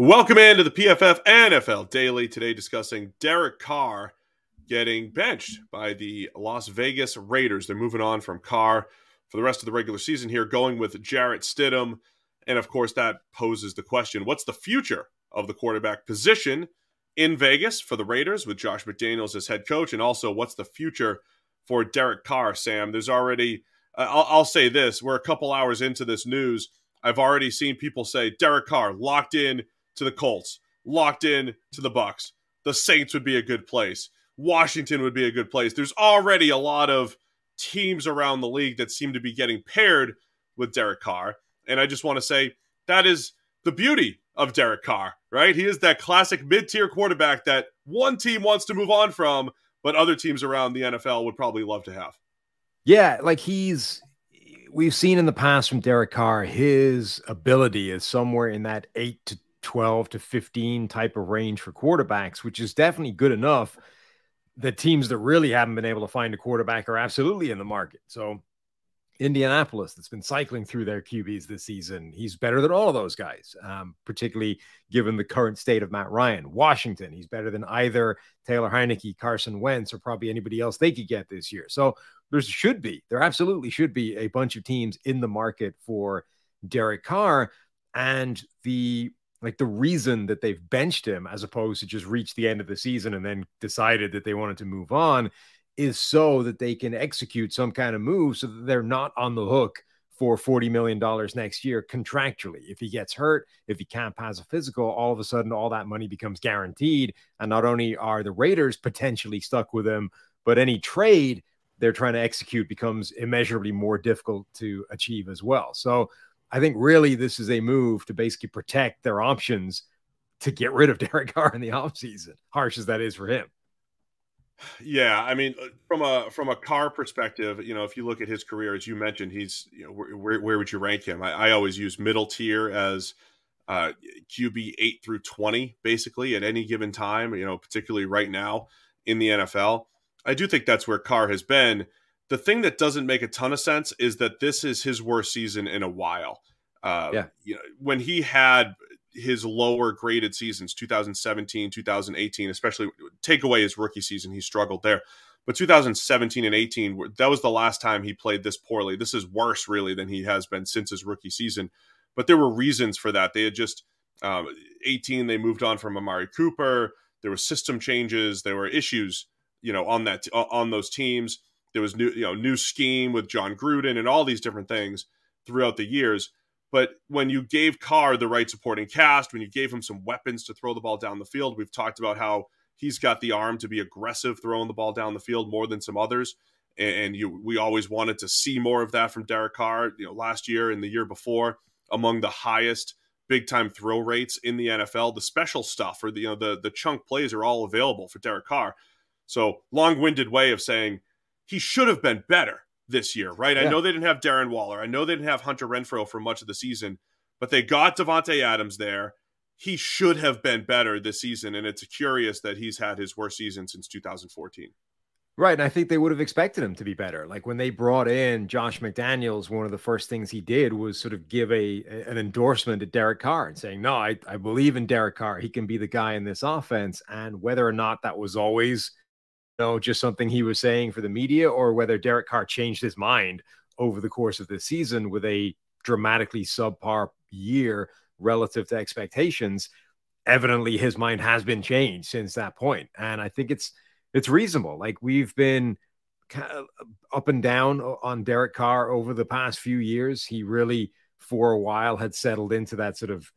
Welcome into the PFF NFL Daily. Today, discussing Derek Carr getting benched by the Las Vegas Raiders. They're moving on from Carr for the rest of the regular season here, going with Jarrett Stidham. And of course, that poses the question what's the future of the quarterback position in Vegas for the Raiders with Josh McDaniels as head coach? And also, what's the future for Derek Carr, Sam? There's already, I'll, I'll say this, we're a couple hours into this news. I've already seen people say Derek Carr locked in to the Colts, locked in to the Bucs. The Saints would be a good place. Washington would be a good place. There's already a lot of teams around the league that seem to be getting paired with Derek Carr. And I just want to say that is the beauty of Derek Carr, right? He is that classic mid tier quarterback that one team wants to move on from, but other teams around the NFL would probably love to have. Yeah, like he's we've seen in the past from Derek Carr, his ability is somewhere in that eight to 12 to 15 type of range for quarterbacks, which is definitely good enough. The teams that really haven't been able to find a quarterback are absolutely in the market. So, Indianapolis, that's been cycling through their QBs this season, he's better than all of those guys, um, particularly given the current state of Matt Ryan. Washington, he's better than either Taylor Heinicke, Carson Wentz, or probably anybody else they could get this year. So, there should be, there absolutely should be a bunch of teams in the market for Derek Carr. And the like the reason that they've benched him as opposed to just reach the end of the season and then decided that they wanted to move on is so that they can execute some kind of move so that they're not on the hook for $40 million next year contractually. If he gets hurt, if he can't pass a physical, all of a sudden all that money becomes guaranteed. And not only are the Raiders potentially stuck with him, but any trade they're trying to execute becomes immeasurably more difficult to achieve as well. So I think really this is a move to basically protect their options to get rid of Derek Carr in the offseason, harsh as that is for him. Yeah, I mean, uh, from a from a Carr perspective, you know, if you look at his career, as you mentioned, he's you know where where would you rank him? I, I always use middle tier as uh, QB eight through twenty, basically at any given time. You know, particularly right now in the NFL, I do think that's where Carr has been the thing that doesn't make a ton of sense is that this is his worst season in a while. Uh, yeah. You know, when he had his lower graded seasons, 2017, 2018, especially take away his rookie season, he struggled there. But 2017 and 18, that was the last time he played this poorly. This is worse, really, than he has been since his rookie season. But there were reasons for that. They had just um, 18, they moved on from Amari Cooper. There were system changes. There were issues, you know, on that on those teams there was new, you know, new scheme with Jon Gruden and all these different things throughout the years. But when you gave Carr the right supporting cast, when you gave him some weapons to throw the ball down the field, we've talked about how he's got the arm to be aggressive throwing the ball down the field more than some others. And you, we always wanted to see more of that from Derek Carr. You know, last year and the year before, among the highest big time throw rates in the NFL. The special stuff or the you know the the chunk plays are all available for Derek Carr. So long winded way of saying he should have been better this year, right? Yeah. I know they didn't have Darren Waller. I know they didn't have Hunter Renfrow for much of the season, but they got Davante Adams there. He should have been better this season, and it's curious that he's had his worst season since 2014. Right, and I think they would have expected him to be better. Like when they brought in Josh McDaniels, one of the first things he did was sort of give a an endorsement to Derek Carr and saying, "No, I, I believe in Derek Carr. He can be the guy in this offense." And whether or not that was always know, just something he was saying for the media, or whether Derek Carr changed his mind over the course of the season with a dramatically subpar year relative to expectations. Evidently, his mind has been changed since that point, and I think it's it's reasonable. Like we've been kind of up and down on Derek Carr over the past few years. He really, for a while, had settled into that sort of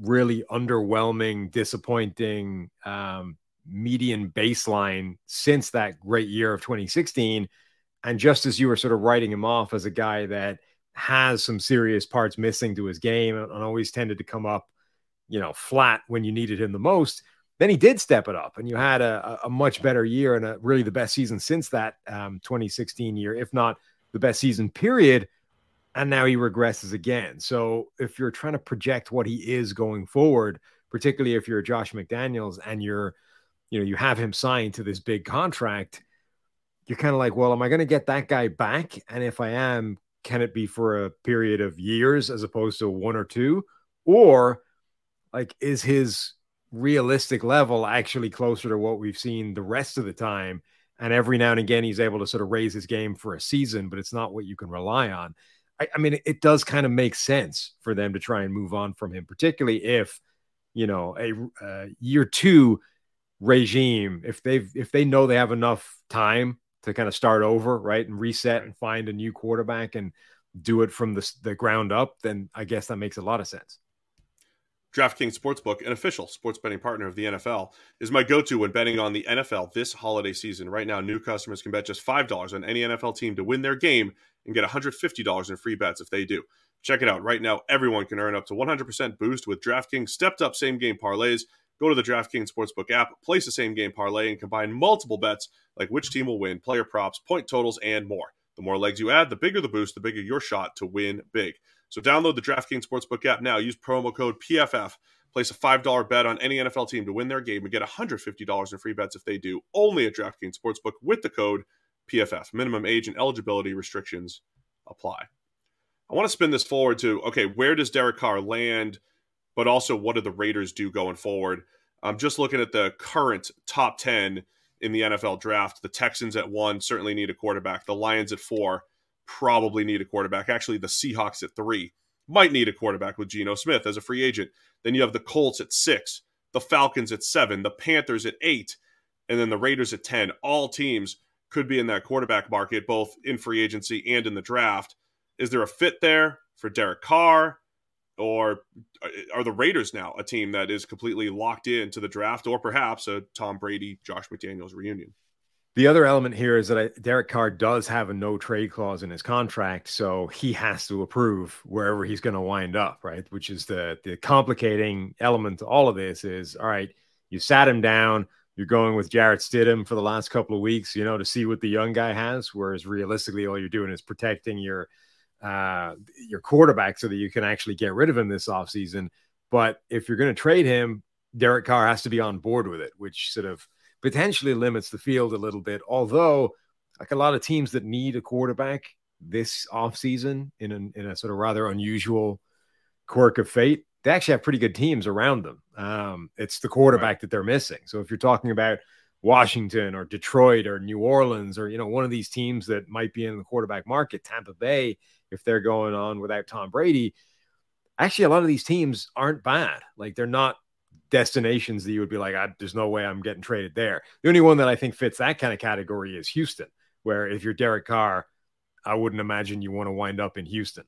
really underwhelming, disappointing, um, median baseline since that great year of 2016. And just as you were sort of writing him off as a guy that has some serious parts missing to his game and always tended to come up you know, flat when you needed him the most. Then he did step it up, and you had a, a much better year and a really the best season since that um, 2016 year, if not the best season period. And now he regresses again. So if you're trying to project what he is going forward, particularly if you're Josh McDaniels and you're, you know, you have him signed to this big contract, you're kind of like, well, am I going to get that guy back? And if I am, can it be for a period of years as opposed to one or two? Or like, is his realistic level actually closer to what we've seen the rest of the time? And every now and again, he's able to sort of raise his game for a season, but it's not what you can rely on. I, I mean, it does kind of make sense for them to try and move on from him, particularly if, you know, a, a year two regime, if they've if they know they have enough time to kind of start over, right, and reset and find a new quarterback and do it from the, the ground up, then I guess that makes a lot of sense. DraftKings Sportsbook, an official sports betting partner of the NFL, is my go to when betting on the NFL this holiday season. Right now, new customers can bet just $5 on any NFL team to win their game and get $150 in free bets if they do. Check it out. Right now, everyone can earn up to 100% boost with DraftKings stepped up same game parlays. Go to the DraftKings Sportsbook app, place a same game parlay, and combine multiple bets like which team will win, player props, point totals, and more. The more legs you add, the bigger the boost, the bigger your shot to win big. So download the DraftKings Sportsbook app now. Use promo code PFF. Place a $5 bet on any NFL team to win their game and get $150 in free bets if they do. Only at DraftKings Sportsbook with the code PFF. Minimum age and eligibility restrictions apply. I want to spin this forward to okay, where does Derek Carr land? But also, what do the Raiders do going forward? I'm just looking at the current top 10 in the NFL draft. The Texans at one certainly need a quarterback. The Lions at four probably need a quarterback. Actually, the Seahawks at three might need a quarterback with Geno Smith as a free agent. Then you have the Colts at six, the Falcons at seven, the Panthers at eight, and then the Raiders at 10. All teams could be in that quarterback market, both in free agency and in the draft. Is there a fit there for Derek Carr? Or uh, are the Raiders now a team that is completely locked into the draft, or perhaps a Tom Brady, Josh McDaniels reunion? The other element here is that I, Derek Carr does have a no trade clause in his contract, so he has to approve wherever he's going to wind up, right? Which is the the complicating element to all of this is all right. You sat him down. You're going with Jarrett Stidham for the last couple of weeks, you know, to see what the young guy has. Whereas realistically, all you're doing is protecting your uh, your quarterback so that you can actually get rid of him this offseason. But if you're going to trade him, Derek Carr has to be on board with it, which sort of potentially limits the field a little bit. Although, like a lot of teams that need a quarterback this offseason in, an, in a sort of rather unusual quirk of fate, they actually have pretty good teams around them. Um, it's the quarterback right. that they're missing. So if you're talking about Washington or Detroit or New Orleans or you know one of these teams that might be in the quarterback market, Tampa Bay, if they're going on without Tom Brady, actually a lot of these teams aren't bad. Like they're not destinations that you would be like, there's no way I'm getting traded there. The only one that I think fits that kind of category is Houston, where if you're Derek Carr, I wouldn't imagine you want to wind up in Houston.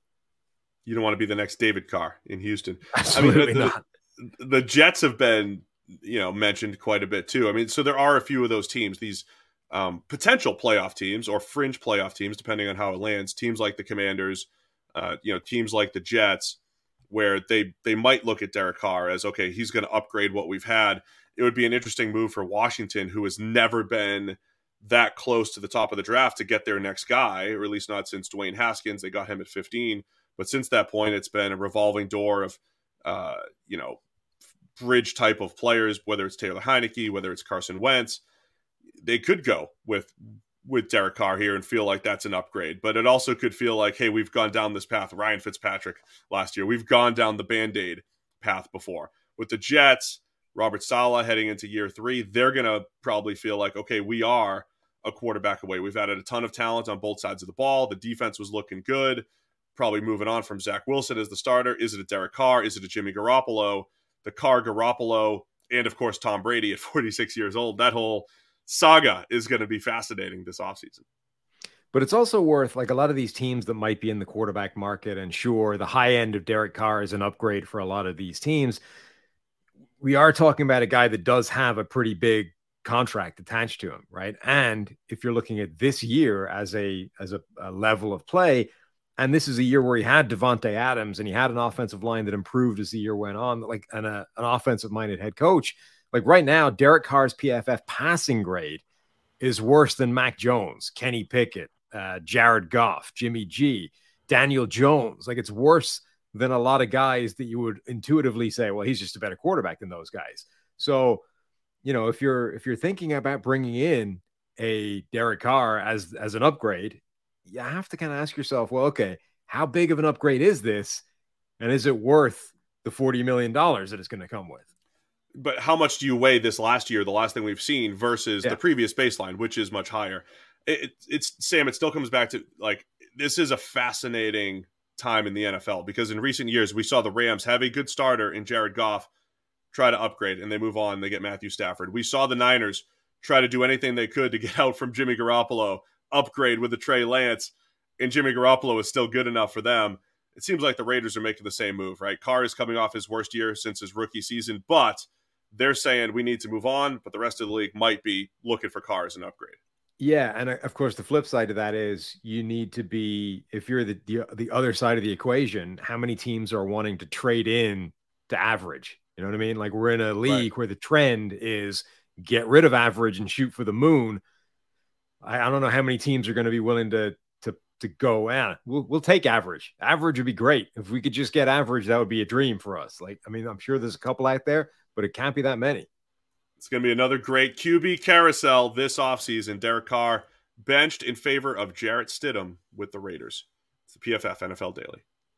You don't want to be the next David Carr in Houston. Absolutely I mean, the, not. The Jets have been, you know, mentioned quite a bit too. I mean, so there are a few of those teams, these um, potential playoff teams or fringe playoff teams, depending on how it lands. Teams like the Commanders, uh, you know, teams like the Jets where they they might look at Derek Carr as okay, he's going to upgrade what we've had. It would be an interesting move for Washington, who has never been that close to the top of the draft to get their next guy, or at least not since Dwayne Haskins. They got him at 15, but since that point, it's been a revolving door of, uh, you know, bridge type of players. Whether it's Taylor Heinicke, whether it's Carson Wentz, they could go with with Derek Carr here and feel like that's an upgrade. But it also could feel like, hey, we've gone down this path. Ryan Fitzpatrick last year, we've gone down the band aid path before. With the Jets, Robert Saleh heading into year three, they're going to probably feel like, okay, we are a quarterback away. We've added a ton of talent on both sides of the ball. The defense was looking good. Probably moving on from Zach Wilson as the starter. Is it a Derek Carr? Is it a Jimmy Garoppolo? The Carr Garoppolo, and of course, Tom Brady at 46 years old. That whole saga is going to be fascinating this offseason. But it's also worth like a lot of these teams that might be in the quarterback market, and sure, the high end of Derek Carr is an upgrade for a lot of these teams. We are talking about a guy that does have a pretty big contract attached to him, right? And if you're looking at this year as a as a, a level of play, and this is a year where he had Davante Adams and he had an offensive line that improved as the year went on, like and a, an offensive minded head coach. Like right now, Derek Carr's PFF passing grade is worse than Mac Jones, Kenny Pickett, uh, Jared Goff, Jimmy G, Daniel Jones. Like it's worse than a lot of guys that you would intuitively say, well, he's just a better quarterback than those guys. So, you know, if you're if you're thinking about bringing in a Derek Carr as as an upgrade, you have to kind of ask yourself, well, okay, how big of an upgrade is this, and is it worth the forty million dollars that it's going to come with? But how much do you weigh this last year, the last thing we've seen, versus yeah. the previous baseline, which is much higher? It, it's Sam. It still comes back to like this is a fascinating time in the NFL because in recent years we saw the Rams have a good starter in Jared Goff try to upgrade and they move on. They get Matthew Stafford. We saw the Niners try to do anything they could to get out from Jimmy Garoppolo, upgrade with the Trey Lance, and Jimmy Garoppolo is still good enough for them. It seems like the Raiders are making the same move, right? Carr is coming off his worst year since his rookie season, but they're saying we need to move on, but the rest of the league might be looking for Carr as an upgrade. Yeah, and uh, of course the flip side of that is you need to be if you're the, the the other side of the equation, how many teams are wanting to trade in to average? You know what I mean? Like we're in a league right. where the trend is get rid of average and shoot for the moon. I, I don't know how many teams are going to be willing to to to go. Yeah, we'll we'll take average. Average would be great if we could just get average. That would be a dream for us. Like I mean, I'm sure there's a couple out there, but it can't be that many. It's going to be another great QB carousel this offseason. Derek Carr benched in favor of Jarrett Stidham with the Raiders. It's the PFF NFL Daily.